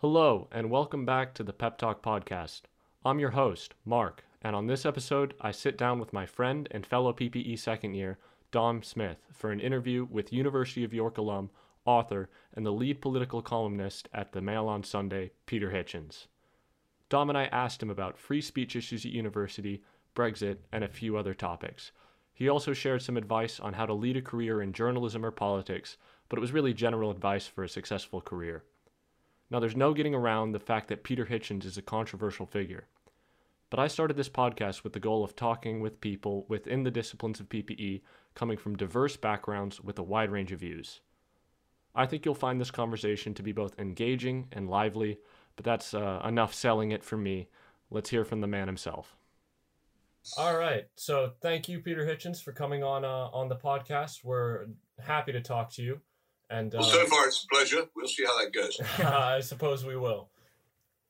Hello, and welcome back to the Pep Talk Podcast. I'm your host, Mark, and on this episode, I sit down with my friend and fellow PPE second year, Dom Smith, for an interview with University of York alum, author, and the lead political columnist at the Mail on Sunday, Peter Hitchens. Dom and I asked him about free speech issues at university, Brexit, and a few other topics. He also shared some advice on how to lead a career in journalism or politics, but it was really general advice for a successful career. Now, there's no getting around the fact that Peter Hitchens is a controversial figure. But I started this podcast with the goal of talking with people within the disciplines of PPE coming from diverse backgrounds with a wide range of views. I think you'll find this conversation to be both engaging and lively, but that's uh, enough selling it for me. Let's hear from the man himself. All right. So thank you, Peter Hitchens, for coming on uh, on the podcast. We're happy to talk to you. And well, so uh, far it's a pleasure. We'll see how that goes. I suppose we will.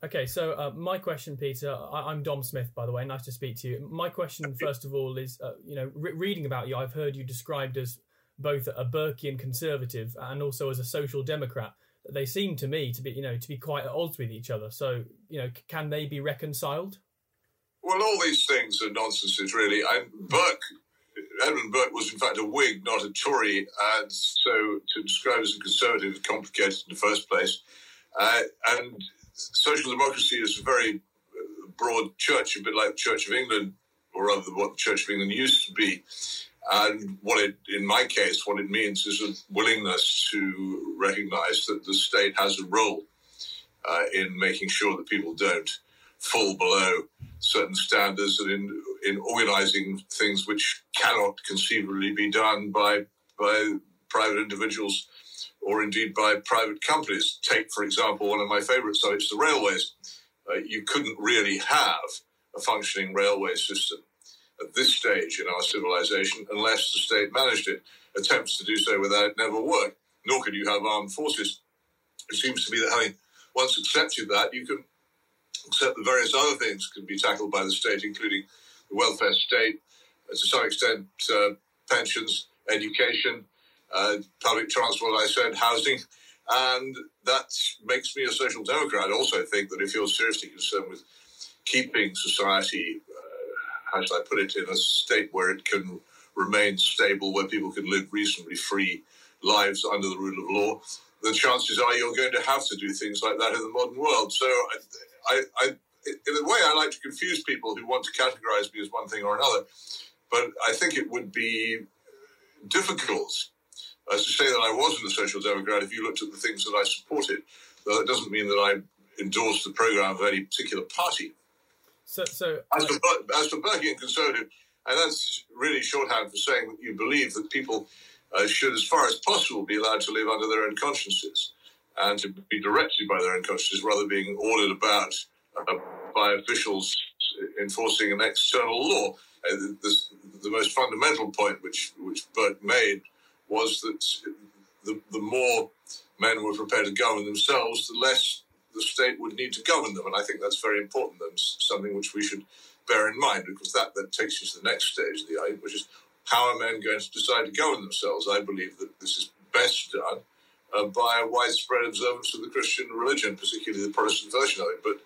Okay, so uh, my question, Peter, I, am Dom Smith, by the way. Nice to speak to you. My question, first of all, is uh, you know, re- reading about you, I've heard you described as both a Burkean conservative and also as a social democrat. They seem to me to be, you know, to be quite at odds with each other. So, you know, can they be reconciled? Well, all these things are nonsenses, really. I'm Burke Edmund Burke was in fact a Whig, not a Tory, and so to describe as a conservative is complicated in the first place. Uh, and social democracy is a very uh, broad church, a bit like the Church of England, or rather what the Church of England used to be. And what it, in my case, what it means is a willingness to recognise that the state has a role uh, in making sure that people don't fall below certain standards and in in organising things which cannot conceivably be done by by private individuals or indeed by private companies. Take, for example, one of my favourite subjects, the railways. Uh, you couldn't really have a functioning railway system at this stage in our civilization unless the state managed it. Attempts to do so without it never work. Nor could you have armed forces. It seems to me that having once accepted that, you can accept that various other things can be tackled by the state, including the welfare state, uh, to some extent, uh, pensions, education, uh, public transport, I said, housing. And that makes me a social democrat. I also think that if you're seriously concerned with keeping society, uh, how shall I put it, in a state where it can remain stable, where people can live reasonably free lives under the rule of law, the chances are you're going to have to do things like that in the modern world. So I, I, I, in a way, I like to confuse people who want to categorize me as one thing or another. But I think it would be difficult as to say that I wasn't a social democrat if you looked at the things that I supported. Though that doesn't mean that I endorsed the program of any particular party. So, so as for, as for Burkean conservative, and that's really shorthand for saying that you believe that people uh, should, as far as possible, be allowed to live under their own consciences and to be directed by their own consciences rather than being ordered about by officials enforcing an external law. Uh, the, the, most fundamental point which, which Burke made was that the, the more men were prepared to govern themselves, the less the state would need to govern them. And I think that's very important and something which we should bear in mind because that then takes you to the next stage of the argument, which is how are men going to decide to govern themselves? I believe that this is best done uh, by a widespread observance of the Christian religion, particularly the Protestant version of it. But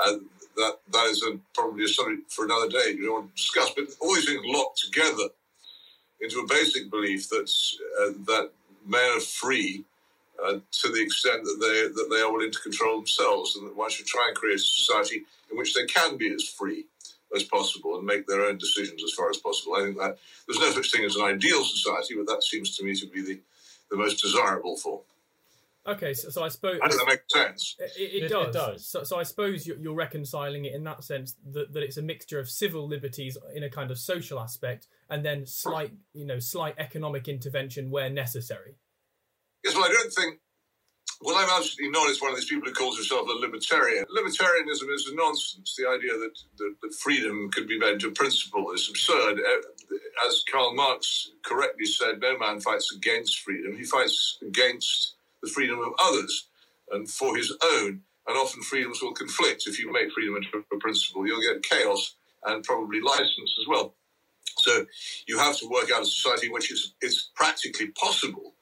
uh, that that is a, probably a subject for another day. You don't want to discuss, but all these things locked together into a basic belief that uh, that men are free uh, to the extent that they that they are willing to control themselves, and that one should try and create a society in which they can be as free as possible and make their own decisions as far as possible. I think that there's no such thing as an ideal society, but that seems to me to be the the most desirable form. Okay, so, so I suppose does that make sense? It, it, it, does. it does. So, so I suppose you're, you're, reconciling it in that sense that, that it's a mixture of civil liberties in a kind of social aspect, and then slight, you know, slight economic intervention where necessary. Yes, well, I don't think. Well, I'm absolutely not as one of these people who calls himself a libertarian. Libertarianism is a nonsense. The idea that, that, that freedom could be made to principle is absurd. Uh, as Karl Marx correctly said, no man fights against freedom; he fights against the freedom of others and for his own. And often freedoms will conflict. If you make freedom into a principle, you'll get chaos and probably license as well. So you have to work out a society in which it's, it's practically possible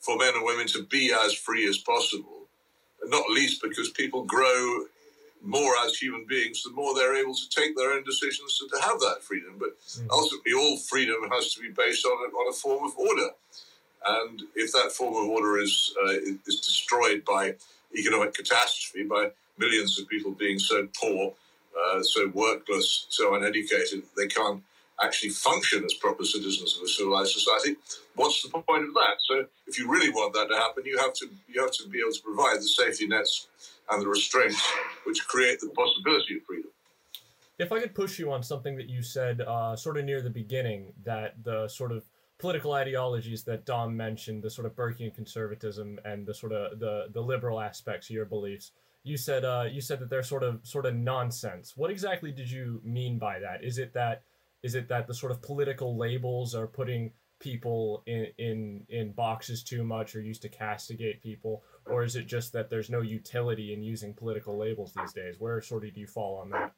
for men and women to be as free as possible not least because people grow more as human beings, the more they're able to take their own decisions and to have that freedom. But mm-hmm. ultimately, all freedom has to be based on a, on a form of order. And if that form of order is uh, is destroyed by economic catastrophe, by millions of people being so poor, uh, so workless, so uneducated, they can't actually function as proper citizens of a civilized society. What's the point of that? So, if you really want that to happen, you have to you have to be able to provide the safety nets and the restraints which create the possibility of freedom. If I could push you on something that you said, uh, sort of near the beginning, that the sort of political ideologies that Dom mentioned, the sort of Burkean conservatism and the sort of the the liberal aspects of your beliefs. You said uh, you said that they're sort of sort of nonsense. What exactly did you mean by that? Is it that is it that the sort of political labels are putting people in in in boxes too much or used to castigate people, or is it just that there's no utility in using political labels these days? Where sort of do you fall on that?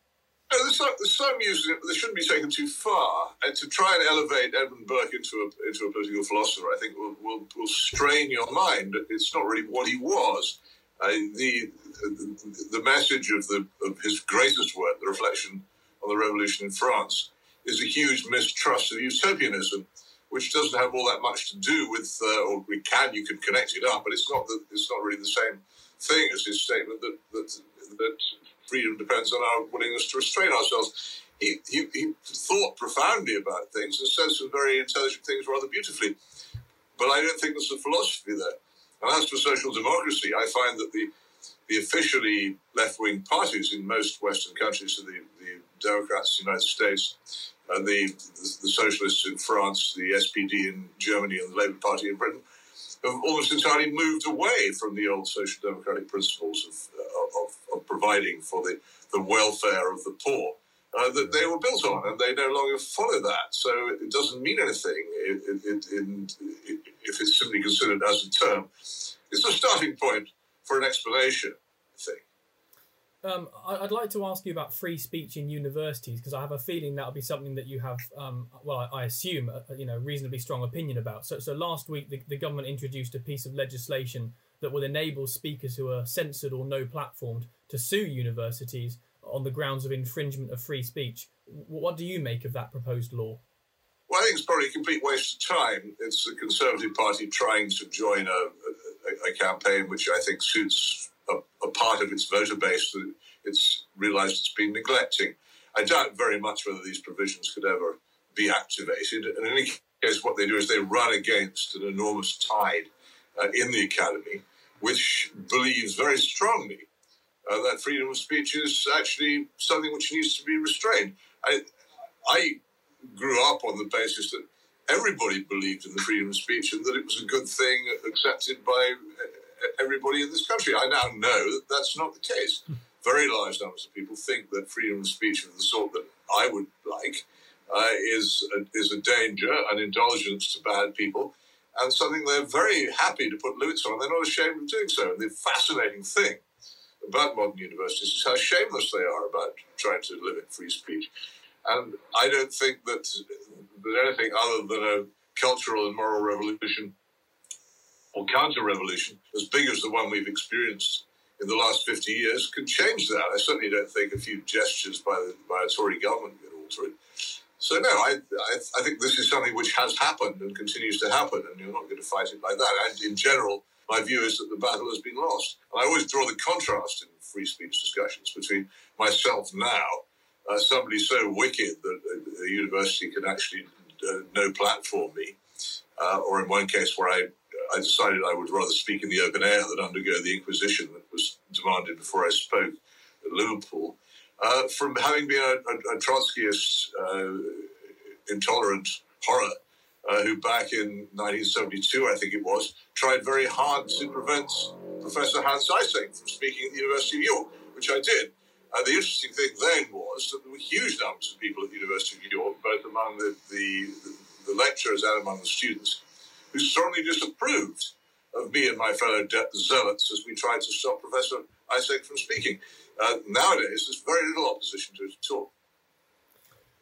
There's some, some use it, shouldn't be taken too far. And to try and elevate Edmund Burke into a, into a political philosopher, I think will, will, will strain your mind. It's not really what he was. Uh, the, the, the message of the of his greatest work, the reflection on the revolution in France, is a huge mistrust of utopianism, which doesn't have all that much to do with, uh, or we can you can connect it up, but it's not the, it's not really the same thing as his statement that that, that freedom depends on our willingness to restrain ourselves. He, he, he thought profoundly about things and said some very intelligent things rather beautifully. But I don't think there's a philosophy there. And as for social democracy, I find that the, the officially left wing parties in most Western countries, so the, the Democrats in the United States, and the, the, the socialists in France, the SPD in Germany, and the Labour Party in Britain, have almost entirely moved away from the old social democratic principles of, uh, of, of providing for the, the welfare of the poor. Uh, that they were built on, and they no longer follow that. So it, doesn't mean anything it, it, if it's simply considered as a term. It's a starting point for an explanation, I think. Um, I'd like to ask you about free speech in universities because I have a feeling that'll be something that you have, um, well, I assume, a, you know, reasonably strong opinion about. So, so last week the, the government introduced a piece of legislation that will enable speakers who are censored or no platformed to sue universities on the grounds of infringement of free speech. What do you make of that proposed law? Well, I think it's probably a complete waste of time. It's the Conservative Party trying to join a, a, a campaign which I think suits a, a part of its voter base that it's realised it's been neglecting. I doubt very much whether these provisions could ever be activated. And in any case, what they do is they run against an enormous tide uh, in the academy, which believes very strongly uh, that freedom of speech is actually something which needs to be restrained. I, I grew up on the basis that everybody believed in the freedom of speech and that it was a good thing accepted by everybody in this country. I now know that that's not the case. Very large numbers of people think that freedom of speech of the sort that I would like uh, is a, is a danger, an indulgence to bad people, and something they're very happy to put limits on. They're not ashamed of doing so. And the fascinating thing about modern universities is how shameless they are about trying to limit free speech. And I don't think that that anything other than a cultural and moral revolution or counter revolution as big as the one we've experienced in the last 50 years can change that. I certainly don't think a few gestures by, the, by a Tory government can alter it. So, no, I, I, I, think this is something which has happened and continues to happen, and you're not going to fight it like that. And in general, my view is that the battle has been lost. And I always draw the contrast in free speech discussions between myself now, uh, somebody so wicked that a, a university can actually uh, no platform me, uh, or in one case where I I decided I would rather speak in the open air than undergo the inquisition that was demanded before I spoke at Liverpool. Uh, from having been a, a, a Trotskyist, uh, intolerant horror, uh, who back in 1972, I think it was, tried very hard to prevent Professor Hans Eysenck from speaking at the University of York, which I did. And the interesting thing then was that there were huge numbers of people at the University of York, both among the, the, the lecturers and among the students, who strongly disapproved of me and my fellow de- zealots as we tried to stop Professor Eysenck from speaking. Uh, nowadays, there's very little opposition to it at all.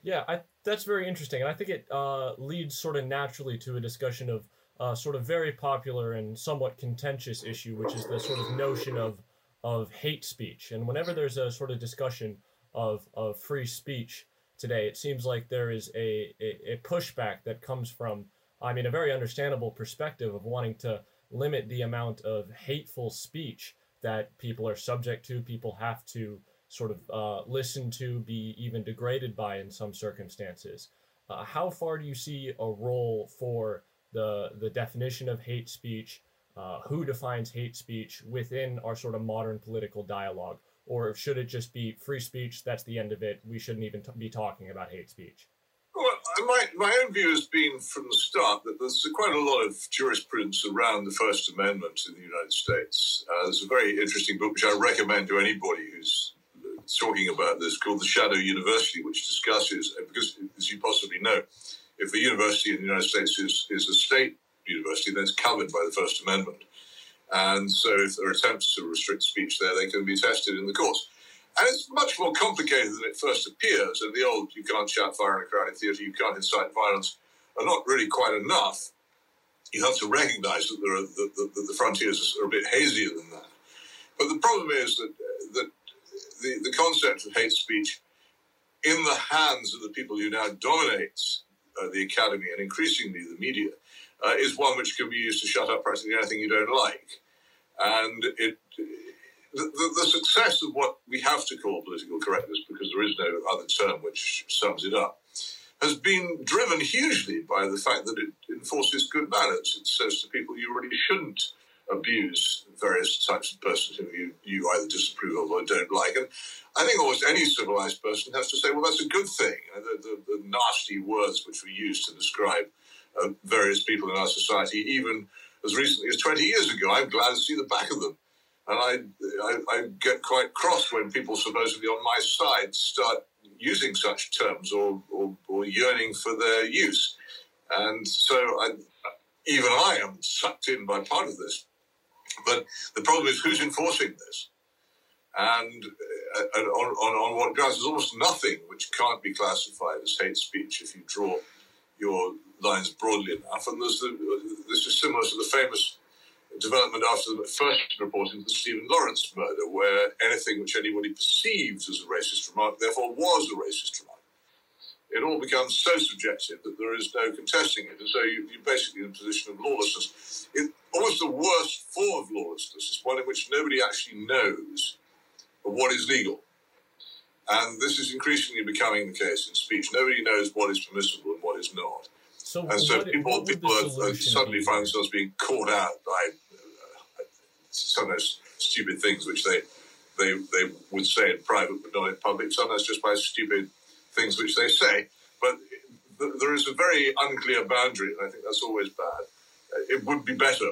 Yeah, I, that's very interesting, and I think it uh, leads sort of naturally to a discussion of uh, sort of very popular and somewhat contentious issue, which is the sort of notion of of hate speech. And whenever there's a sort of discussion of, of free speech today, it seems like there is a, a, a pushback that comes from, I mean, a very understandable perspective of wanting to limit the amount of hateful speech that people are subject to, people have to sort of uh, listen to, be even degraded by in some circumstances. Uh, how far do you see a role for the the definition of hate speech? Uh, who defines hate speech within our sort of modern political dialogue, or should it just be free speech? That's the end of it. We shouldn't even t- be talking about hate speech. My, my own view has been from the start that there's quite a lot of jurisprudence around the First Amendment in the United States. Uh, there's a very interesting book which I recommend to anybody who's talking about this called The Shadow University, which discusses, because as you possibly know, if a university in the United States is, is a state university, then it's covered by the First Amendment. And so if there are attempts to restrict speech there, they can be tested in the courts. And it's much more complicated than it first appears. And the old you can't shout fire in a crowded theatre, you can't incite violence are not really quite enough. You have to recognize that, there are, that, that the frontiers are a bit hazier than that. But the problem is that, that the, the concept of hate speech in the hands of the people who now dominate uh, the academy and increasingly the media uh, is one which can be used to shut up practically anything you don't like. And it, the, the, success of what we have to call political correctness, because there is no other term which sums it up, has been driven hugely by the fact that it enforces good manners. It says to people you really shouldn't abuse various types of persons who you, you either disapprove of or don't like. And I think almost any civilized person has to say, well, that's a good thing. The, the, the, nasty words which we use to describe uh, various people in our society, even as recently as 20 years ago, I'm glad to see the back of them. And I, I, I get quite cross when people supposedly on my side start using such terms or, or, or yearning for their use. And so I, even I am sucked in by part of this. But the problem is who's enforcing this? And, uh, and on, on, on what grounds? There's almost nothing which can't be classified as hate speech if you draw your lines broadly enough. And there's the, this is similar to the famous development after the first report into the Stephen Lawrence murder, where anything which anybody perceives as a racist remark therefore was a racist remark it all becomes so subjective that there is no contesting it. And so you, are basically in a position of lawlessness. It, almost the worst form of lawlessness is one in which nobody actually knows what is legal. And this is increasingly becoming the case in speech. Nobody knows what is permissible and what is not. So and so what, people, what people are, suddenly find themselves being caught out by uh, sometimes stupid things which they, they, they would say in private but not in public, sometimes just by stupid things which they say, but th- there is a very unclear boundary, and I think that's always bad. Uh, it would be better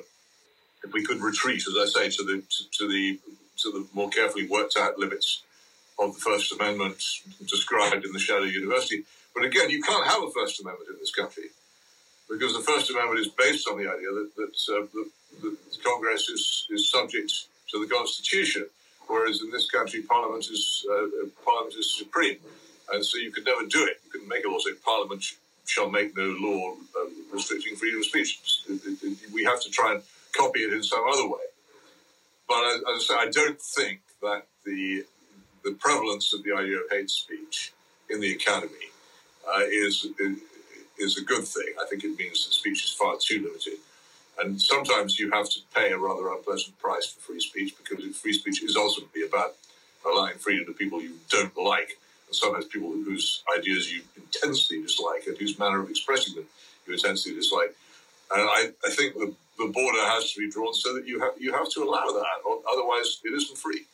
if we could retreat, as I say, to the to, to the to the more carefully worked out limits of the First Amendment described in the Shadow University. But again, you can't have a First Amendment in this country because the First Amendment is based on the idea that, that, uh, the Congress is, is subject to the Constitution, whereas in this country, Parliament is uh, Parliament is supreme. And so you could never do it. You couldn't make a law saying Parliament sh- shall make no law uh, restricting freedom of speech. It, it, it, we have to try and copy it in some other way. But as I say, I don't think that the the prevalence of the idea of hate speech in the academy uh, is is a good thing. I think it means that speech is far too limited. And sometimes you have to pay a rather unpleasant price for free speech because free speech is ultimately about allowing freedom to people you don't like and sometimes people whose ideas you intensely dislike and whose manner of expressing them you intensely dislike. And I, I think the, the border has to be drawn so that you have you have to allow that, otherwise it isn't free.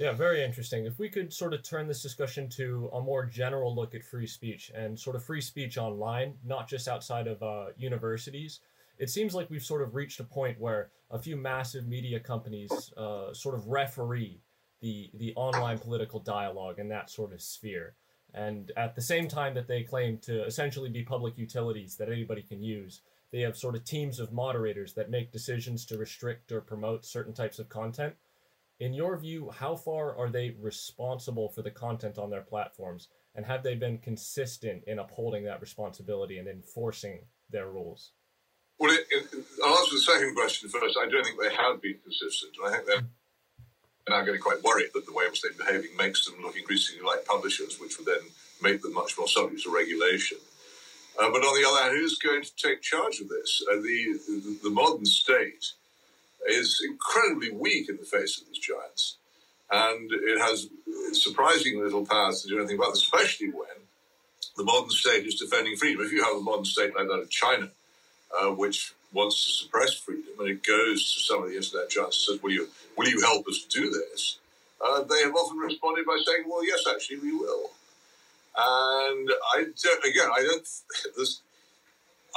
Yeah, very interesting. If we could sort of turn this discussion to a more general look at free speech and sort of free speech online, not just outside of uh, universities, it seems like we've sort of reached a point where a few massive media companies uh, sort of referee the the online political dialogue in that sort of sphere. And at the same time that they claim to essentially be public utilities that anybody can use, they have sort of teams of moderators that make decisions to restrict or promote certain types of content. In your view, how far are they responsible for the content on their platforms? And have they been consistent in upholding that responsibility and enforcing their rules? Well, it, it, I'll answer the second question first. I don't think they have been consistent. I think they're now getting quite worried that the way in which they're behaving makes them look increasingly like publishers, which would then make them much more subject to regulation. Uh, but on the other hand, who's going to take charge of this? Uh, the, the, the modern state is incredibly weak in the face of these giants, and it has surprisingly little power to do anything about especially when the modern state is defending freedom. If you have a modern state like that of China, uh, which wants to suppress freedom, and it goes to some of the internet giants and says, "Will you will you help us do this?" Uh, they have often responded by saying, "Well, yes, actually, we will." And I don't, again, I don't.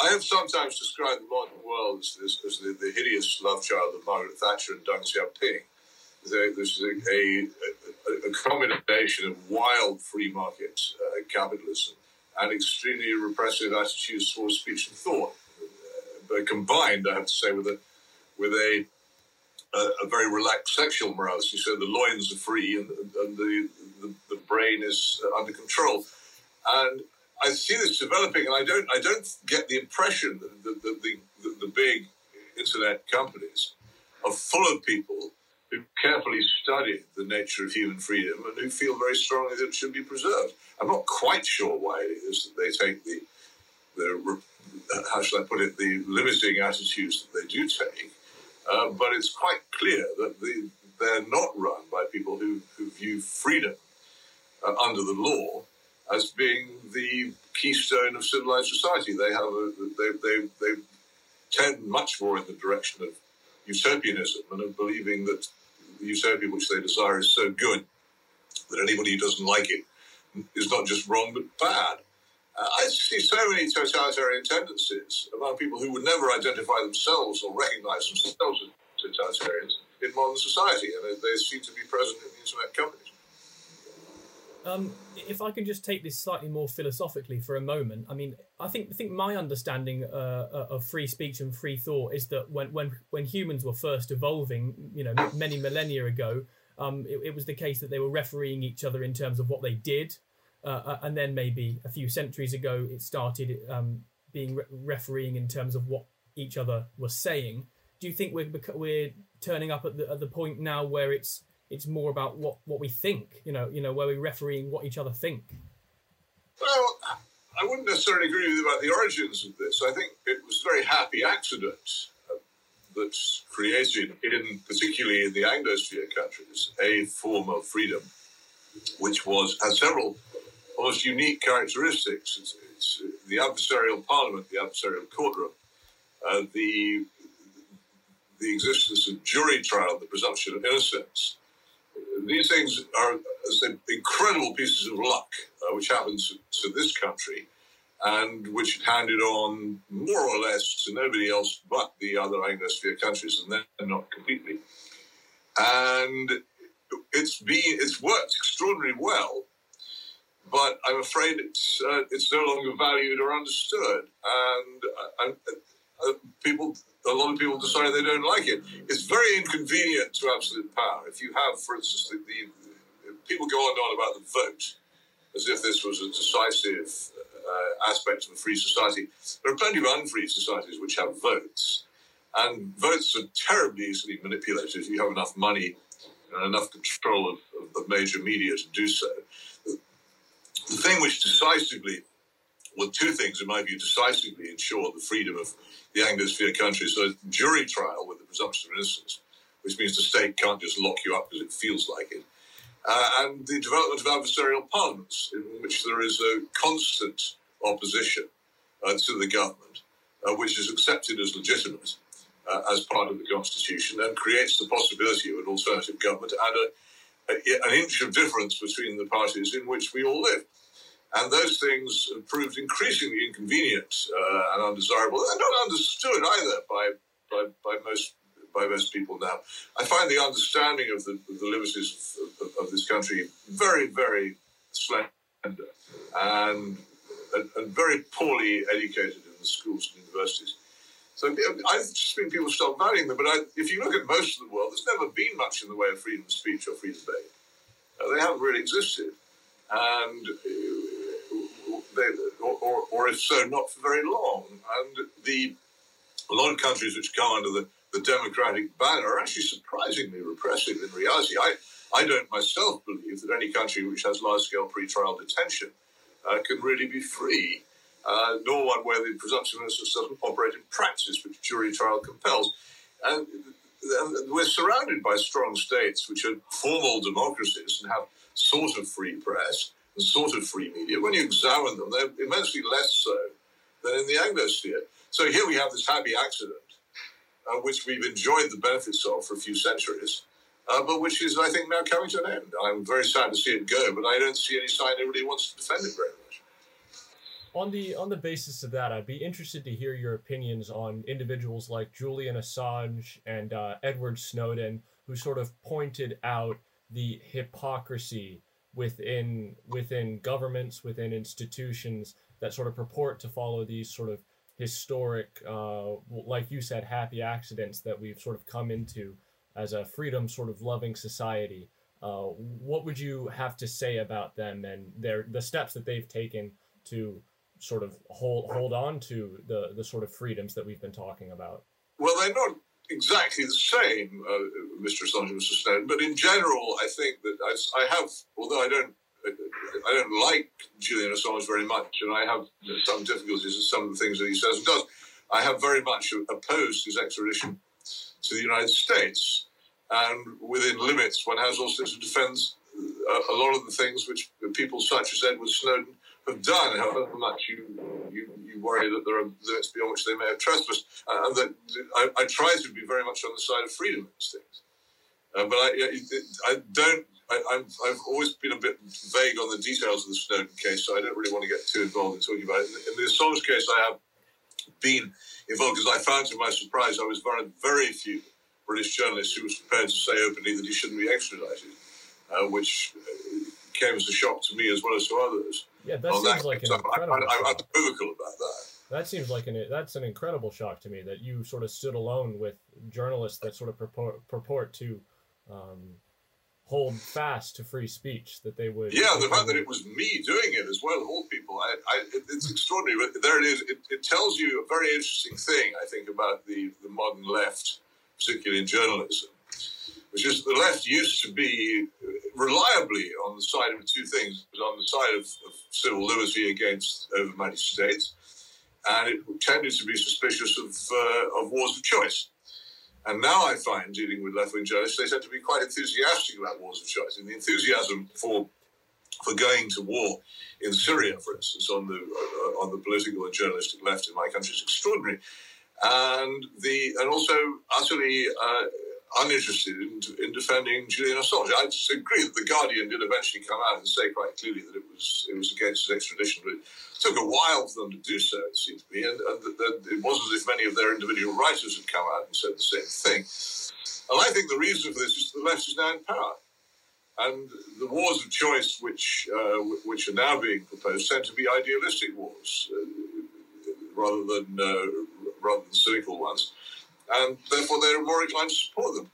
I have sometimes described the modern world as, as, the, the, hideous love child of Margaret Thatcher and Deng Xiaoping. A, a, a, a, combination of wild free market uh, capitalism and extremely repressive attitudes towards speech and thought, uh, combined, I have to say, with a with a a, very relaxed sexual morality. So the loins are free and, and the, the, the brain is under control. And I see this developing, and I don't I don't get the impression that the, the, the, the big internet companies are full of people who carefully studied the nature of human freedom and who feel very strongly that it should be preserved. I'm not quite sure why it is that they take the, the how shall I put it, the limiting attitudes that they do take. Uh, but it's quite clear that the, they're not run by people who, who view freedom uh, under the law as being the keystone of civilized society. They have a, they, they, they tend much more in the direction of utopianism and of believing that the utopia which they desire is so good that anybody who doesn't like it is not just wrong but bad. Uh, I see so many totalitarian tendencies among people who would never identify themselves or recognize themselves as totalitarians in modern society, and they seem to be present in the internet companies. Um, if I can just take this slightly more philosophically for a moment, I mean, I think I think my understanding uh, uh of free speech and free thought is that when when when humans were first evolving, you know, many millennia ago, um, it, it was the case that they were refereeing each other in terms of what they did, uh, uh and then maybe a few centuries ago, it started um, being re- refereeing in terms of what each other was saying. Do you think we're we're turning up at the at the point now where it's it's more about what, what we think, you know, you know, where we're refereeing what each other think. Well, I wouldn't necessarily agree with you about the origins of this. I think it was a very happy accident uh, that created, in particularly in the Anglosphere countries, a form of freedom, which was has several almost unique characteristics. It's, it's the adversarial parliament, the adversarial courtroom, uh, the the existence of jury trial, the presumption of innocence, these things are incredible pieces of luck, uh, which happens to, to this country, and which it handed on more or less to nobody else but the other Anglosphere countries, and then not completely. And it's been it's worked extraordinarily well, but I'm afraid it's uh, it's no longer valued or understood, and, uh, and people a lot of people decide they don't like it. It's very inconvenient to absolute power. If you have, for instance, the, the people go on and on about the vote as if this was a decisive uh, aspect of a free society. There are plenty of unfree societies which have votes, and votes are terribly easily manipulated if you have enough money and enough control of, of, of major media to do so. The thing which decisively, well, two things in my view, decisively ensure the freedom of the Anglosphere countries. So jury trial with the presumption of innocence, which means the state can't just lock you up because it feels like it. Uh, and the development of adversarial parliaments, in which there is a constant opposition uh, to the government, uh, which is accepted as legitimate uh, as part of the constitution, and creates the possibility of an alternative government and a, a, an inch of difference between the parties in which we all live. And those things have proved increasingly inconvenient uh, and undesirable, and not understood either by, by, by, most by most people now. I find the understanding of the, the liberties of, of, of, this country very, very slender and, and, and, very poorly educated in the schools and universities. So I just think people stop valuing them. But I, if you look at most of the world, there's never been much in the way of freedom of speech or free debate. Uh, they haven't really existed. And they, or, or, if so, not for very long. And the a lot of countries which come under the, the democratic banner are actually surprisingly repressive in reality. I, I don't myself believe that any country which has large scale pre-trial detention uh, can really be free, uh, nor one where the presumption of innocence doesn't operate in practice, which jury trial compels. And we're surrounded by strong states which are formal democracies and have sort of free press and sort of free media. When you examine them, they're immensely less so than in the Anglosphere. So here we have this happy accident, uh, which we've enjoyed the benefits of for a few centuries, uh, but which is, I think, now coming to an end. I'm very sad to see it go, but I don't see any sign anybody wants to defend it very much. On the on the basis of that, I'd be interested to hear your opinions on individuals like Julian Assange and uh, Edward Snowden, who sort of pointed out the hypocrisy within within governments, within institutions that sort of purport to follow these sort of historic, uh, like you said, happy accidents that we've sort of come into as a freedom sort of loving society. Uh, what would you have to say about them and their the steps that they've taken to sort of hold hold on to the the sort of freedoms that we've been talking about? Well, they're not exactly the same, uh, Mr. Assange and Mr. Snowden, but in general, I think that I, I have, although I don't I don't like Julian Assange very much, and I have some difficulties with some of the things that he says and does. I have very much opposed his extradition to the United States, and within limits, one has also to defend a, a lot of the things which people such as Edward Snowden have done. However much you you, you worry that there are limits beyond which they may have trespassed, uh, and that I, I, try to be very much on the side of freedom in these things. Uh, but I, I don't I, have always been a bit vague on the details of the Snowden case, so I don't really want to get too involved in talking about it. In, the Assange case, I have been involved because I found, to my surprise, I was one of very few British journalists who was prepared to say openly that he shouldn't be extradited, uh, which uh, came as a shock to me as well as to others. Yeah, that seems that. like an so incredible. I, am equivocal about that. That seems like an that's an incredible shock to me that you sort of stood alone with journalists that sort of purport, purport to um, hold fast to free speech that they would. Yeah, the fact that it was me doing it as well, of all people, I, I, it's extraordinary. But there it is. It, it, tells you a very interesting thing, I think, about the, the modern left, particularly in journalism, which is the left used to be reliably on the side of two things. On the side of, of civil liberty against overmighty states, and it tended to be suspicious of, uh, of wars of choice. And now I find, dealing with left wing journalists, they tend to be quite enthusiastic about wars of choice. And the enthusiasm for for going to war in Syria, for instance, on the uh, on the political and journalistic left in my country is extraordinary, and the and also utterly uh, uninterested in, in, defending Julian Assange. I agree that the Guardian did eventually come out and say quite clearly that it was it was against his extradition, but it took a while for them to do so. It seemed to me, and, and it wasn't as if many of their individual writers had come out and said the same thing. And I think the reason for this is that the left is now in power. And the wars of choice, which uh, which are now being proposed, tend to be idealistic wars uh, rather than uh, rather than cynical ones and therefore they're more inclined to support them.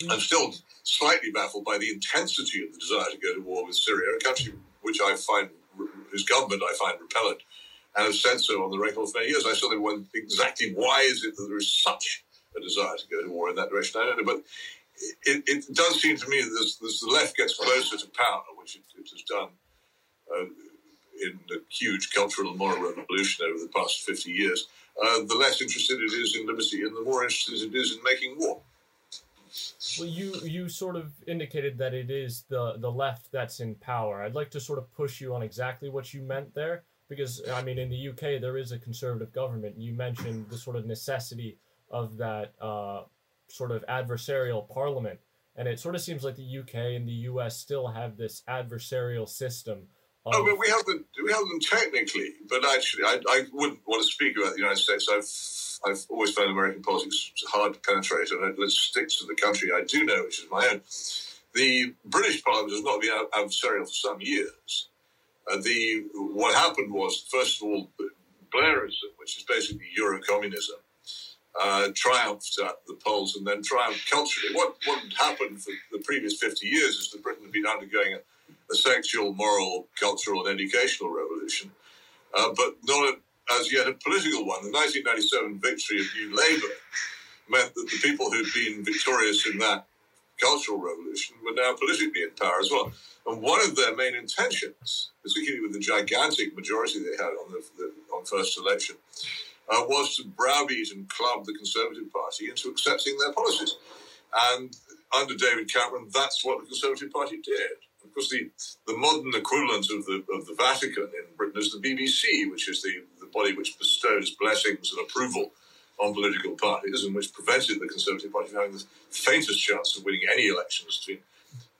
Mm. I'm still slightly baffled by the intensity of the desire to go to war with Syria, a country which I find, whose government I find repellent, and have said so on the record for many years. I still know exactly why is it that there is such a desire to go to war in that direction. I don't know, but it, it does seem to me that as, as, the left gets closer to power, which it, it has done uh, in a huge cultural and moral revolution over the past 50 years, uh, the less interested it is in liberty and the more interested it is in making war. Well, you you sort of indicated that it is the the left that's in power. I'd like to sort of push you on exactly what you meant there, because I mean, in the UK there is a conservative government. You mentioned the sort of necessity of that uh, sort of adversarial parliament, and it sort of seems like the UK and the US still have this adversarial system Oh, but we have them. We have them technically, but actually, I, I wouldn't want to speak about the United States. I've I've always found American politics hard to penetrate, and let's stick to the country I do know, which is my own. The British Parliament has not been adversarial for some years. Uh, the what happened was, first of all, Blairism, which is basically Euro communism, uh, triumphed at the polls and then triumphed culturally. What what happened for the previous fifty years is that Britain had been undergoing a a sexual, moral, cultural, and educational revolution, uh, but not a, as yet a political one. The 1997 victory of New Labour meant that the people who'd been victorious in that cultural revolution were now politically in power as well. And one of their main intentions, particularly with the gigantic majority they had on the, the on first election, uh, was to browbeat and club the Conservative Party into accepting their policies. And under David Cameron, that's what the Conservative Party did. Of course, the, the modern equivalent of the of the Vatican in Britain is the BBC, which is the, the body which bestows blessings and approval on political parties and which prevented the Conservative Party from having the faintest chance of winning any elections between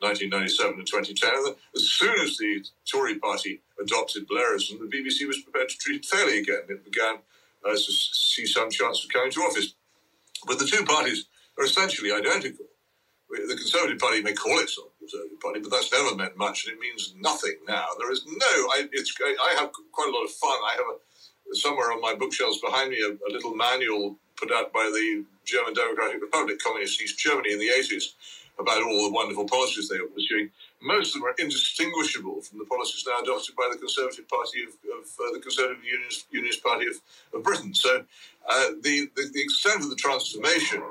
1997 and 2010. As soon as the Tory party adopted Blairism, the BBC was prepared to treat it fairly again. It began uh, to see some chance of coming to office. But the two parties are essentially identical. The Conservative Party may call itself Conservative Party, but that's never meant much, and it means nothing now. There is no. I, it's. I have quite a lot of fun. I have a somewhere on my bookshelves behind me a, a, little manual put out by the German Democratic Republic, Communist East Germany in the 80s, about all the wonderful policies they were pursuing. Most of them are indistinguishable from the policies now adopted by the Conservative Party of, of uh, the Conservative Unionist, Unionist Party of, of, Britain. So uh, the, the, the extent of the transformation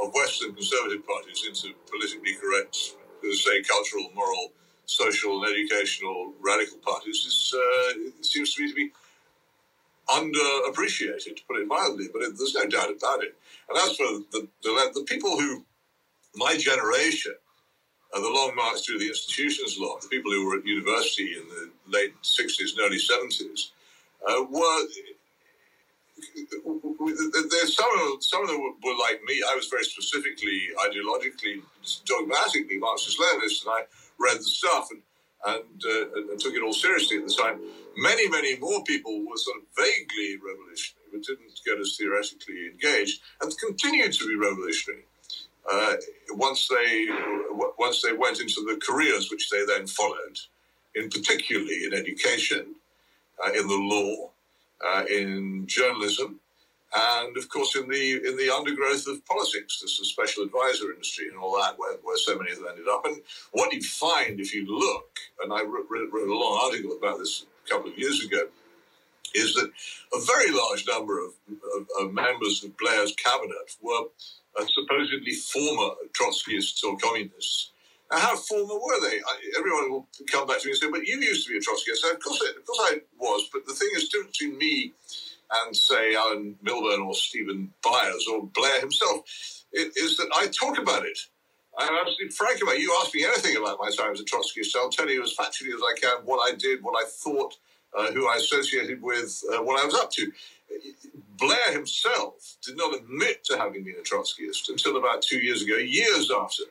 of, Western Conservative parties into politically correct, say, cultural, moral, social, and educational radical parties is, uh, seems to me to be underappreciated, to put it mildly, but it, there's no doubt about it. And as for the, the, the people who, my generation, uh, the long march through the institutions law, the people who were at university in the late 60s and early 70s, uh, were. There's some of, some of them were like me. I was very specifically, ideologically, dogmatically Marxist-Leninist, and I read the stuff and and, uh, and took it all seriously at the time many, many more people were sort of vaguely revolutionary, but didn't get as theoretically engaged, and continued to be revolutionary. Uh, once they once they went into the careers which they then followed, in particularly in education, uh, in the law, uh, in journalism, and of course in the in the undergrowth of politics, this is special advisor industry and all that, where, where so many of them ended up. And what you find if you look, and I wrote, wrote a long article about this a couple of years ago, is that a very large number of, of, of members of Blair's cabinet were uh, supposedly former Trotskyists or communists. Now, how former were they? I, everyone will come back to me and say, "But you used to be a Trotskyist." of course, I, of course, I was. But the thing is, different between me and say Alan Milburn or Stephen Byers or Blair himself is that I talk about it. I'm absolutely frank about it. You ask me anything about my time as a Trotskyist, I'll tell you as factually as I can what I did, what I thought, uh, who I associated with, uh, what I was up to. Blair himself did not admit to having been a Trotskyist until about two years ago, years after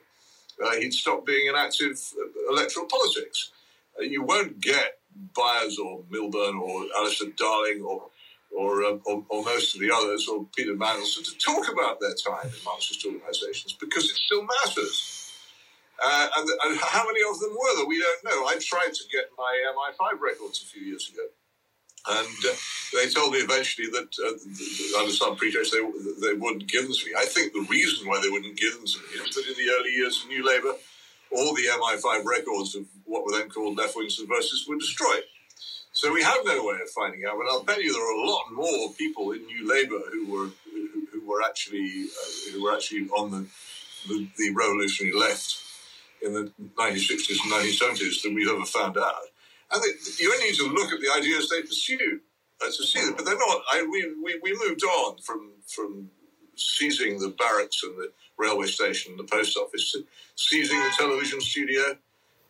uh, he'd stop being in active uh, electoral politics. Uh, you won't get Byers or Milburn or Alistair Darling or or, um, or, or, most of the others, or Peter Mandelson, to talk about their time in Marxist organizations because it still matters. Uh, and, and, how many of them were there? We don't know. I tried to get my MI5 records a few years ago. And uh, they told me eventually that uh, under some pretext they, they wouldn't give them to me. I think the reason why they wouldn't give them to me is that in the early years of New Labour, all the MI5 records of what were then called left wing subversives were destroyed. So we have no way of finding out. But I'll bet you there are a lot more people in New Labour who were who, who were actually uh, who were actually on the, the, the revolutionary left in the 1960s and 1970s than we've ever found out. And they, you only need to look at the ideas they pursue uh, to see them. But they're not. I, we, we, we moved on from from seizing the barracks and the railway station and the post office to seizing the television studio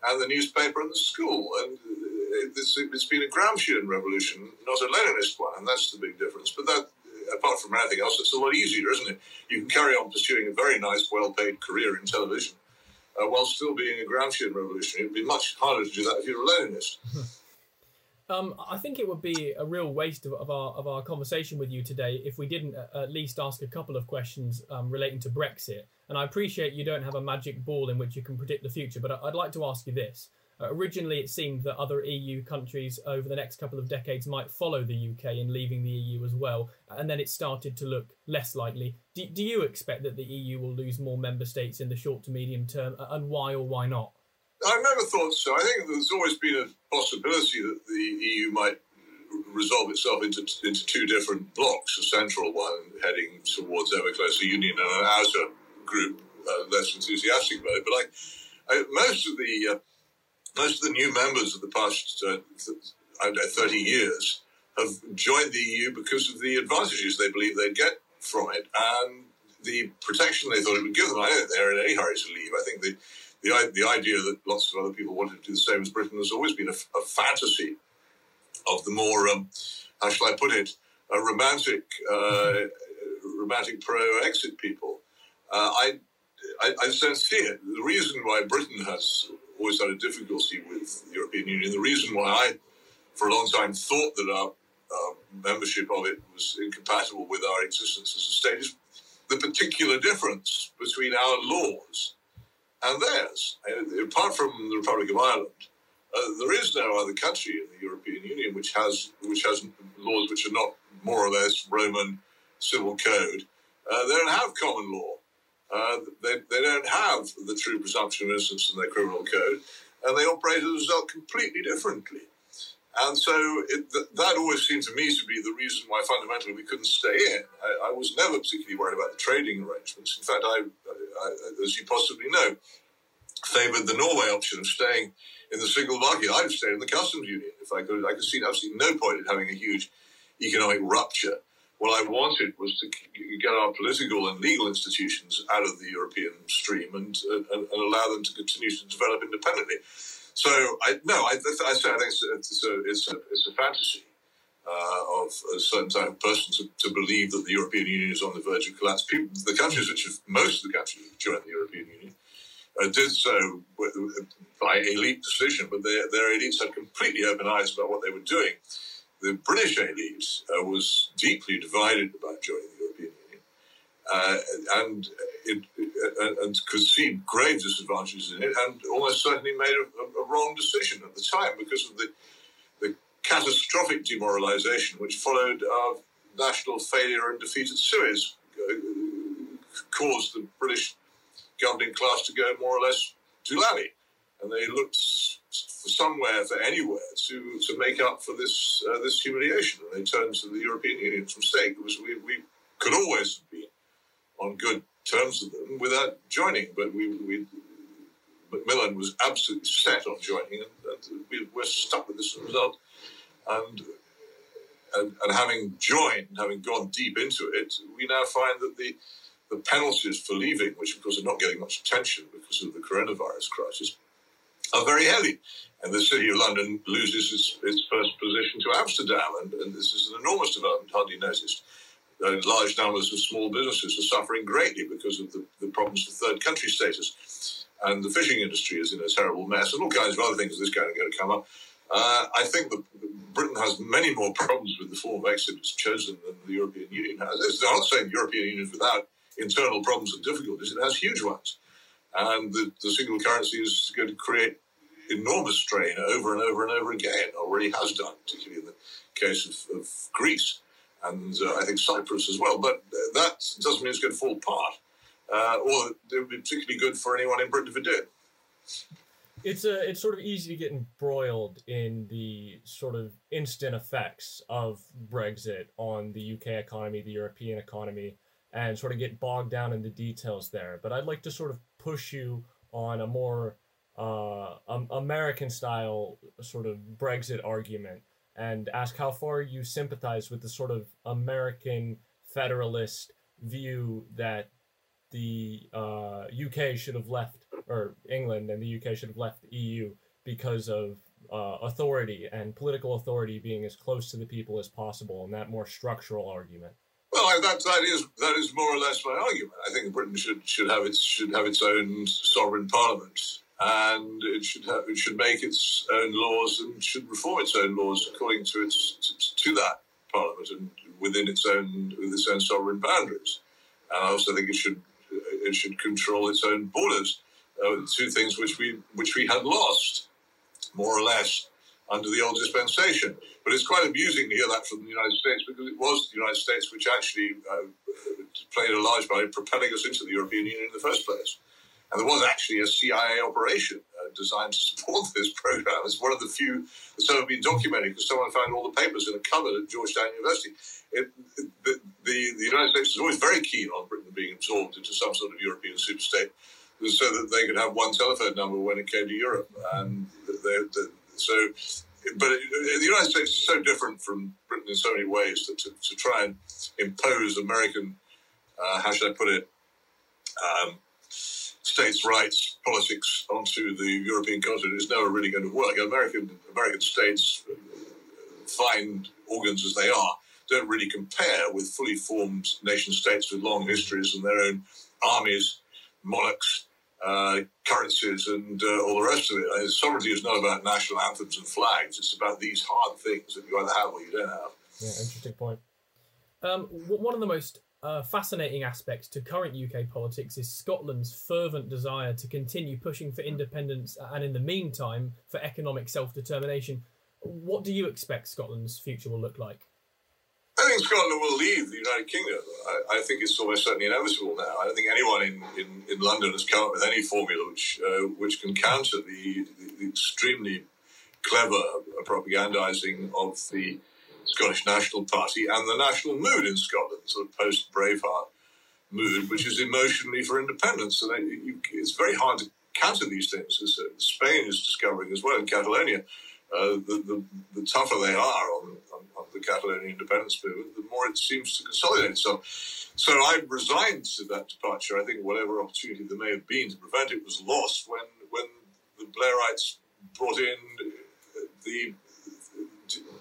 and the newspaper and the school. And it's, it's been a Gramscian revolution, not a Leninist one, and that's the big difference. But that, apart from anything else, it's a lot easier, isn't it? You can carry on pursuing a very nice, well-paid career in television uh, while still being a Gramscian revolutionary. It would be much harder to do that if you're a Leninist. Um, I think it would be a real waste of, of, our of our conversation with you today if we didn't uh, at least ask a couple of questions um, relating to Brexit. And I appreciate you don't have a magic ball in which you can predict the future, but I'd like to ask you this: originally, it seemed that other EU countries over the next couple of decades might follow the UK in leaving the EU as well, and then it started to look less likely. Do, do you expect that the EU will lose more member states in the short to medium term, and why or why not? I've never thought so. I think there's always been a possibility that the EU might resolve itself into into two different blocks: a central one heading towards ever closer union, and an outer group uh, less enthusiastic about it. But like I, most of the uh, most of the new members of the past uh, th- thirty years have joined the EU because of the advantages they believe they'd get from it and the protection they thought it would give them. I don't think they're in any hurry to leave. I think the the, the idea that lots of other people wanted to do the same as Britain has always been a, a fantasy of the more, um, how shall I put it, a romantic, uh, romantic pro-exit people. Uh, I, I, I don't see it. The reason why Britain has always had a difficulty with the European Union, the reason why I, for a long time, thought that our uh, membership of it was incompatible with our existence as a state is the particular difference between our laws and theirs. Apart from the Republic of Ireland, uh, there is no other country in the European Union which has which has laws which are not more or less Roman civil code. Uh, they don't have common law. Uh, they, they don't have the true presumption of innocence in their criminal code, and they operate as a result completely differently. And so it, th- that always seemed to me to be the reason why fundamentally we couldn't stay in. I, I was never particularly worried about the trading arrangements. In fact, I, I, as you possibly know, favoured the Norway option of staying in the single market. I'd stayed in the customs union if I could. I could see absolutely no point in having a huge economic rupture. What I wanted was to get our political and legal institutions out of the European stream and, and, and allow them to continue to develop independently. So I no, I, I, I think it's a, it's a, it's a, it's a fantasy uh, of a certain type of person to, to believe that the European Union is on the verge of collapse. People, the countries which have most of the countries joined the European Union uh, did so by elite decision, but their, their elites had completely open eyes about what they were doing. The British elite uh, was deeply divided about joining the European Union, uh, and it, and, and, could see grave disadvantages in it, and almost certainly made a, a, wrong decision at the time because of the the catastrophic demoralisation which followed our national failure and defeat at Suez, uh, caused the British governing class to go more or less doolally, and they looked somewhere, for anywhere, to, to make up for this uh, this humiliation, and they turned to the European Union from stake. It was we, we could always have been on good terms with them without joining. But we, we Macmillan was absolutely set on joining, and, and we were stuck with this result. And, and, and having joined, and having gone deep into it, we now find that the the penalties for leaving, which of course are not getting much attention because of the coronavirus crisis, are very heavy. And the City of London loses its, its first position to Amsterdam, and, and, this is an enormous development, hardly noticed large numbers of small businesses are suffering greatly because of the, the problems of third country status. And the fishing industry is in a terrible mess, and all kinds of other things this of going to come up. Uh, I think that Britain has many more problems with the form of exit it's chosen than the European Union has. I'm not saying the European Union is without internal problems and difficulties, it has huge ones. And the, the single currency is going to create enormous strain over and over and over again, already has done, particularly in the case of, of Greece and uh, I think Cyprus as well. But that doesn't mean it's going to fall apart, uh, or it would be particularly good for anyone in Britain if it did. It's a, uh, it's sort of easy to get embroiled in the sort of instant effects of Brexit on the UK economy, the European economy, and sort of get bogged down in the details there. But I'd like to sort of push you on a more uh, um, American style sort of Brexit argument and ask how far you sympathize with the sort of American federalist view that the uh, UK should have left, or England and the UK should have left the EU because of uh, authority and political authority being as close to the people as possible, and that more structural argument. Well, that that is that is more or less my argument. I think Britain should should have its should have its own sovereign parliament and it should have, it should make its own laws and should reform its own laws according to its to, to that parliament and within its own with its own sovereign boundaries. And I also think it should it should control its own borders. Uh, two things which we which we had lost more or less under the old dispensation. But it's quite amusing to hear that from the United States because it was the United States which actually uh, played a large part in propelling us into the European Union in the first place. And there was actually a CIA operation uh, designed to support this program. It's one of the few that's ever been documented because someone found all the papers in a cupboard at Georgetown University. It, the, the, the United States is always very keen on Britain being absorbed into some sort of European superstate so that they could have one telephone number when it came to Europe. And they, they, so, but the United States is so different from Britain in so many ways that to, to try and impose American, uh, how should I put it, um, states' rights politics onto the European continent is never really going to work. American American states, fine organs as they are, don't really compare with fully formed nation states with long histories and their own armies, monarchs, uh, currencies, and uh, all the rest of it. Sovereignty is not about national anthems and flags. It's about these hard things that you either have or you don't have. Yeah, interesting point. Um, one of the most uh, fascinating aspects to current UK politics is Scotland's fervent desire to continue pushing for independence and, in the meantime, for economic self determination. What do you expect Scotland's future will look like? Think Scotland will leave the United Kingdom. I, I, think it's almost certainly inevitable now. I don't think anyone in, in, in London has come up with any formula which uh, which can counter the, the, extremely clever propagandizing of the Scottish National Party and the national mood in Scotland, sort of post Braveheart mood, which is emotionally for independence. And it's very hard to counter these things, as uh, Spain is discovering as well in Catalonia. Uh, the, the, the, tougher they are on, on, the Catalonian independence movement, the more it seems to consolidate itself. So I resigned to that departure. I think whatever opportunity there may have been to prevent it was lost when, when the Blairites brought in the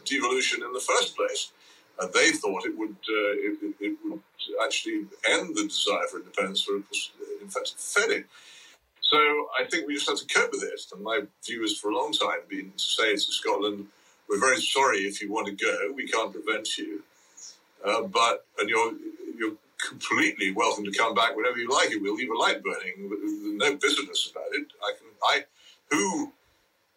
devolution in the first place. And they thought it would uh, it, it, would actually end the desire for independence, for in fact, it fed it. So I think we just have to cope with it. And my view has for a long time been to say to Scotland, we're very sorry if you want to go, we can't prevent you. Uh, but, and you're, you're completely welcome to come back whenever you like it. We'll leave a light burning, no business about it. I can, I, who,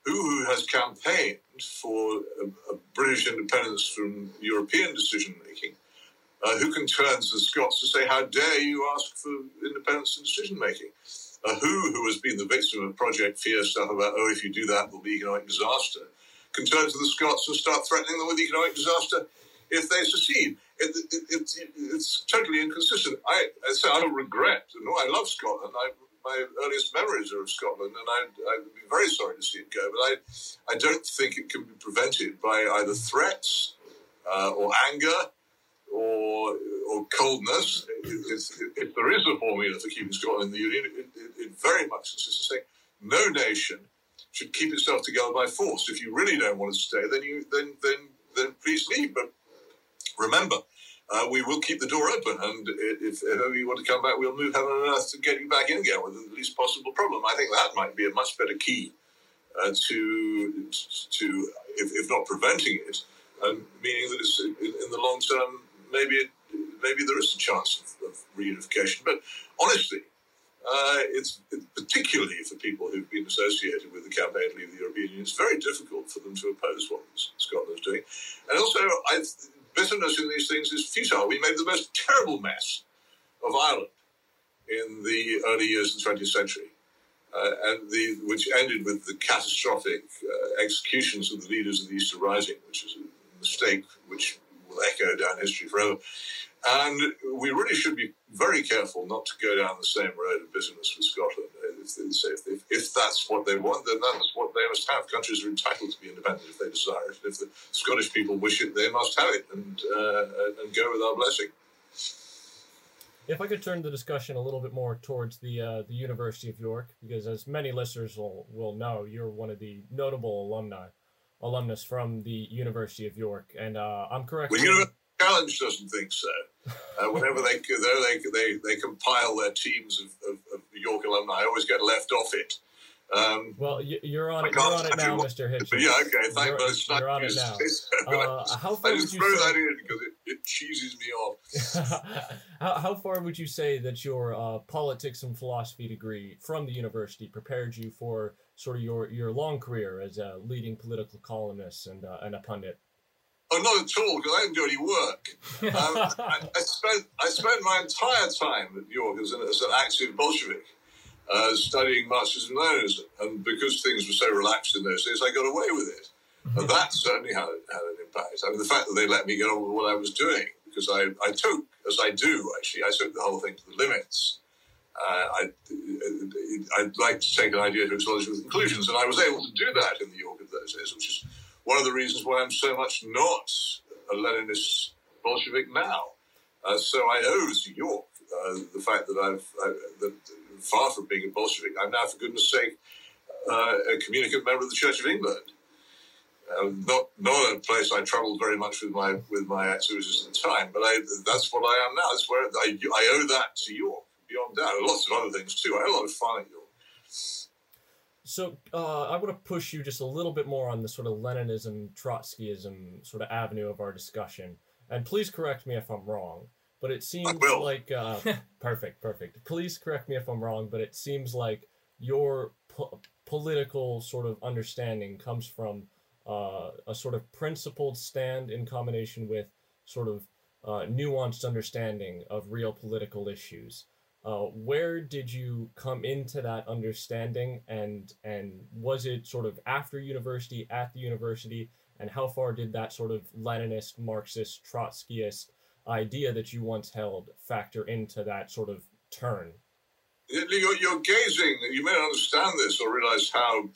who has campaigned for a, a British independence from European decision making, uh, who can turn to the Scots to say, how dare you ask for independence in decision making? a who who has been the victim of Project Fear stuff about, oh, if you do that, there'll be economic disaster, can turn to the Scots and start threatening them with economic disaster if they secede. It, it, it, it's totally inconsistent. I, I say I don't regret. No, I love Scotland. I, my earliest memories are of Scotland, and I, would be very sorry to see it go. But I, I don't think it can be prevented by either threats uh, or anger or or coldness. If, there is a formula for keeping Scotland in the Union, it, very much insists to say no nation should keep itself together by force. If you really don't want to stay, then you then then then please leave. But remember, uh, we will keep the door open, and if, if ever you want to come back, we'll move heaven and earth to get you back in again with the least possible problem. I think that might be a much better key uh, to to if, if, not preventing it, um, meaning that it's in, in the long term maybe it, maybe there is a chance of, of reunification. But honestly, uh, it's particularly for people who've been associated with the campaign to leave the European Union. It's very difficult for them to oppose what Scotland's doing, and also I, bitterness in these things is futile. We made the most terrible mess of Ireland in the early years of the 20th century. Uh, and the, which ended with the catastrophic uh, executions of the leaders of the Easter Rising, which is a mistake which will echo down history forever. And we really should be very careful not to go down the same road of bitterness with Scotland. If, if, if, that's what they want, then that's what they must have. Countries are entitled to be independent if they desire it. If the Scottish people wish it, they must have it and, uh, and go with our blessing. If I could turn the discussion a little bit more towards the uh, the University of York, because as many listeners will, will know, you're one of the notable alumni alumnus from the University of York, and uh, I'm correct. Well, University Challenge doesn't think so. Uh, whenever they, they they they compile their teams of, of, of York alumni, I always get left off it. Um, well, you're on it. You're on it now, Mr. Hitchens. Yeah, okay. Thank you. You're, you're on it now. Uh, how far I just throw say... that in because it, it cheeses me off. how, how far would you say that your uh, politics and philosophy degree from the university prepared you for sort of your, your long career as a leading political columnist and, uh, and a pundit? Oh, not at all, because I didn't do any work. Um, I, I, spent I spent my entire time at York as an, as an active Bolshevik. uh, studying Marxism and Leninism. And because things were so relaxed in those days, I got away with it. And that certainly had, had an impact. I mean, the fact that they let me get on with what I was doing, because I, I took, as I do actually, I took the whole thing to the limits. Uh, I, I'd like to take an idea to its logical conclusions, and I was able to do that in the York of those days, which is one of the reasons why I'm so much not a Leninist Bolshevik now. Uh, so I owe to York uh, the fact that I've, I, that far from being a Bolshevik, I'm now, for goodness sake, uh, a communicant member of the Church of England. Uh, not not a place I travelled very much with my with my activities at the time, but I, that's what I am now. That's where I, I owe that to York beyond doubt. Lots of other things too. I had a lot of fun at York. So uh, I want to push you just a little bit more on the sort of Leninism, Trotskyism sort of avenue of our discussion, and please correct me if I'm wrong. But it seems like uh, perfect, perfect. Please correct me if I'm wrong, but it seems like your po- political sort of understanding comes from uh, a sort of principled stand in combination with sort of uh, nuanced understanding of real political issues. Uh, where did you come into that understanding, and and was it sort of after university, at the university, and how far did that sort of Leninist, Marxist, Trotskyist idea that you once held factor into that sort of turn? You're, you're, gazing. You may not understand this or realize how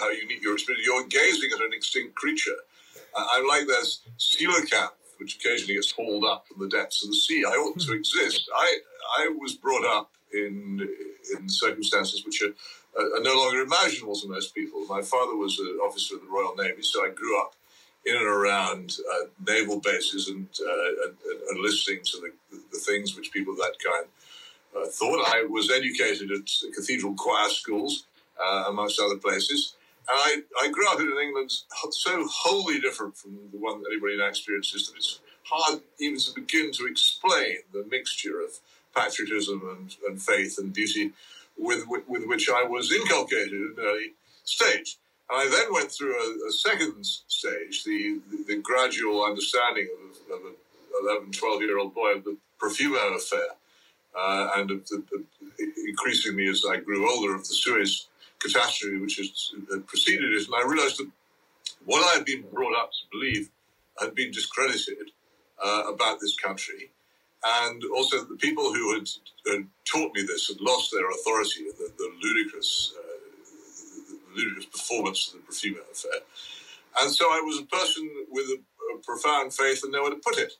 how unique your experience. You're gazing at an extinct creature. I'm like that coelacanth, which occasionally gets hauled up from the depths of the sea. I ought to exist. I I was brought up in in circumstances which are, are no longer imaginable to most people. My father was an officer of the Royal Navy, so I grew up in and around uh, naval bases and, uh, and, and, listening to the, the things which people of that kind uh, thought. I was educated at cathedral choir schools, uh, amongst other places. And I, I grew up in an England so wholly different from the one that anybody now experiences that it's hard even to begin to explain the mixture of patriotism and, and faith and duty with, with, with which I was inculcated at an early stage. And I then went through a, a second stage, the, the, the, gradual understanding of, of an 11, 12 year old boy of the Profumo affair, uh, and of the, increasingly as I grew older, of the Suez catastrophe which had preceded it. And I realized that what I had been brought up to believe had been discredited uh, about this country. And also, the people who had, had, taught me this had lost their authority in the, the ludicrous uh, ludicrous performance of the Profumo affair. And so I was a person with a, a profound faith and nowhere to put it.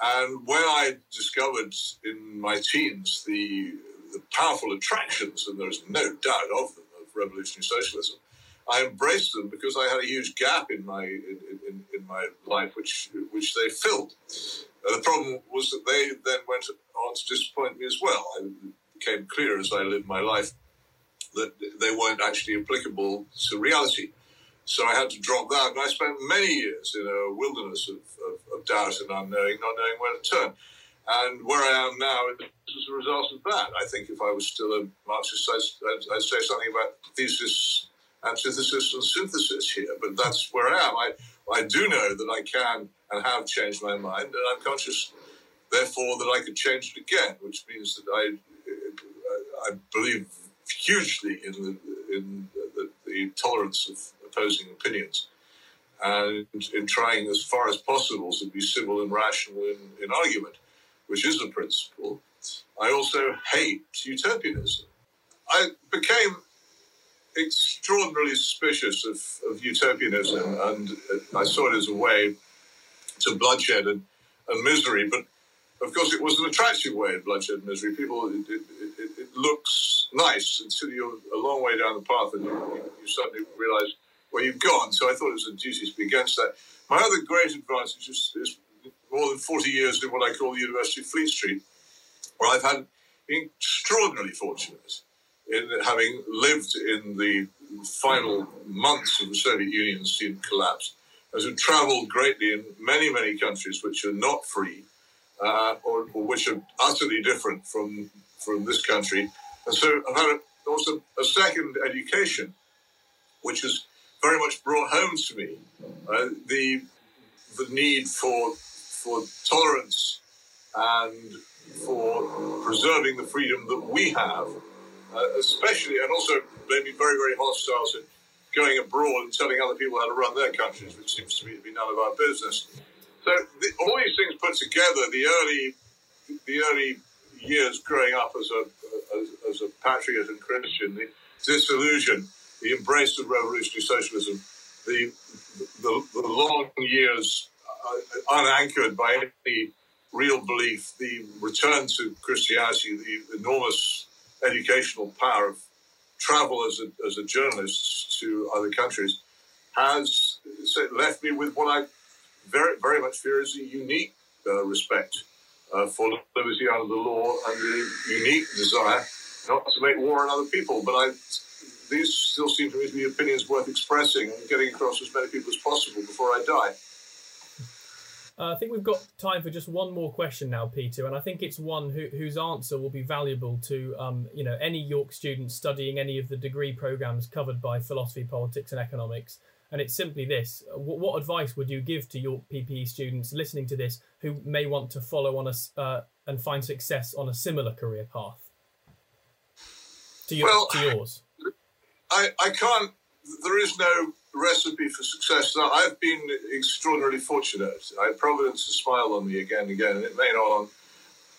And when I discovered in my teens the, the powerful attractions, and there's no doubt of them, of revolutionary socialism, I embraced them because I had a huge gap in my in, in, in my life, which which they filled. The problem was that they then went on to disappoint me as well. It became clear as I lived my life that they weren't actually applicable to reality. So I had to drop that. And I spent many years in a wilderness of, of, of doubt and unknowing, not knowing where to turn. And where I am now is a result of that. I think if I was still a Marxist, I'd, I'd say something about thesis, antithesis, and synthesis here. But that's where I am. I, I do know that I can and have changed my mind, and I'm conscious, therefore, that I could change it again, which means that I, uh, I believe hugely in the, in the, the tolerance of opposing opinions and in trying as far as possible to be civil and rational in, in argument, which is a principle. I also hate utopianism. I became extraordinarily suspicious of, of utopianism, and I saw it as a way to bloodshed and, and misery. But of course, it was an attractive way of bloodshed and misery. People, it, it, it, it looks nice until you're a long way down the path and you, you suddenly realize where you've gone. So I thought it was a duty to be against that. My other great advantage is, is more than 40 years in what I call the University of Fleet Street, where I've had extraordinarily fortunate in having lived in the final months of the Soviet Union's collapse, as have traveled greatly in many, many countries which are not free uh, or, or, which are utterly different from from this country. And so I've had a, also a second education, which has very much brought home to me uh, the the need for for tolerance and for preserving the freedom that we have uh, especially, and also made me very, very hostile to going abroad and telling other people how to run their countries, which seems to me to be none of our business. So the, all these things put together, the early, the early years growing up as a as, as a patriot and Christian, the disillusion, the embrace of revolutionary socialism, the the, the long years uh, unanchored by any real belief, the return to Christianity, the enormous educational power of travel as a, as a journalist to other countries has left me with what I very, very much fear is a unique uh, respect uh, for liberty under the law and the unique desire not to make war on other people. But I, these still seem to me to be opinions worth expressing and getting across as many people as possible before I die. Uh, I think we've got time for just one more question now, Peter, and I think it's one who, whose answer will be valuable to um, you know any York student studying any of the degree programs covered by philosophy, politics, and economics. And it's simply this: what, what advice would you give to York PPE students listening to this who may want to follow on a uh, and find success on a similar career path? To, your, well, to yours, I, I can't. There is no recipe for success. Now, I've been extraordinarily fortunate. I, Providence has smiled on me again and again, and it may not on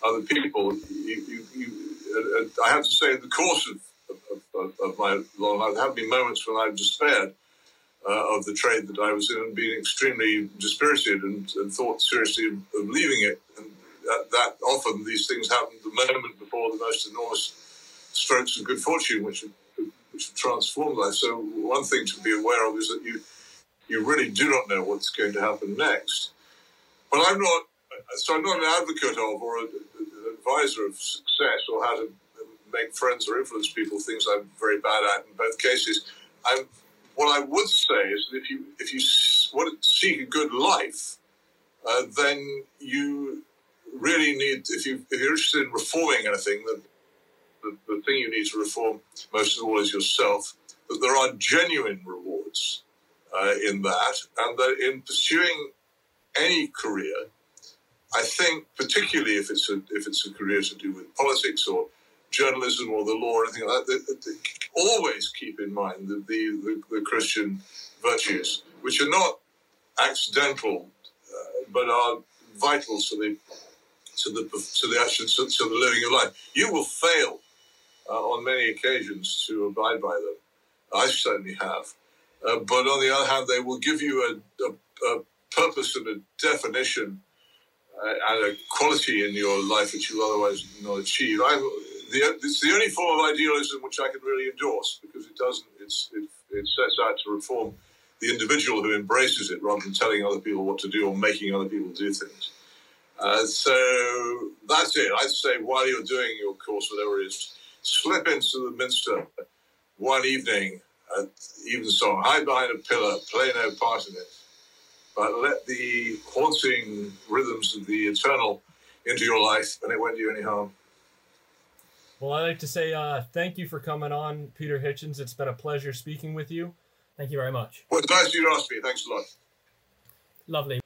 other people. You, you, you, uh, I have to say, in the course of, of, of, my long life, there have been moments when I've despaired uh, of the trade that I was in and been extremely dispirited and, and thought seriously of, of, leaving it. And that, that, often these things happen the moment before the most enormous strokes of good fortune, which transform life. So one thing to be aware of is that you you really do not know what's going to happen next. But I'm not. So I'm not an advocate of or a, an advisor of success or how to make friends or influence people. Things I'm very bad at in both cases. I'm, what I would say is that if you if you want to seek a good life, uh, then you really need if you if you're interested in reforming anything, then the, the thing you need to reform most of all is yourself. That there are genuine rewards uh, in that, and that in pursuing any career, I think particularly if it's a if it's a career to do with politics or journalism or the law or anything like that, always keep in mind the, the, the, the Christian virtues, which are not accidental, uh, but are vital to the to the to the action to, to the living of life. You will fail uh, on many occasions to abide by them. I certainly have. Uh, but on the other hand, they will give you a, a, a purpose and a definition uh, and a quality in your life which you'll otherwise not achieve. I, the, it's the only form of idealism which I can really endorse because it doesn't. It's, it, it sets out to reform the individual who embraces it rather than telling other people what to do or making other people do things. Uh, so that's it. I'd say while you're doing your course, whatever it is, slip into the minster one evening at evensong, hide behind a pillar, play no part in it, but let the haunting rhythms of the eternal into your life, and it won't do you any harm. Well, I'd like to say uh, thank you for coming on, Peter Hitchens. It's been a pleasure speaking with you. Thank you very much. Well, it's nice you to ask me. Thanks a lot. Lovely.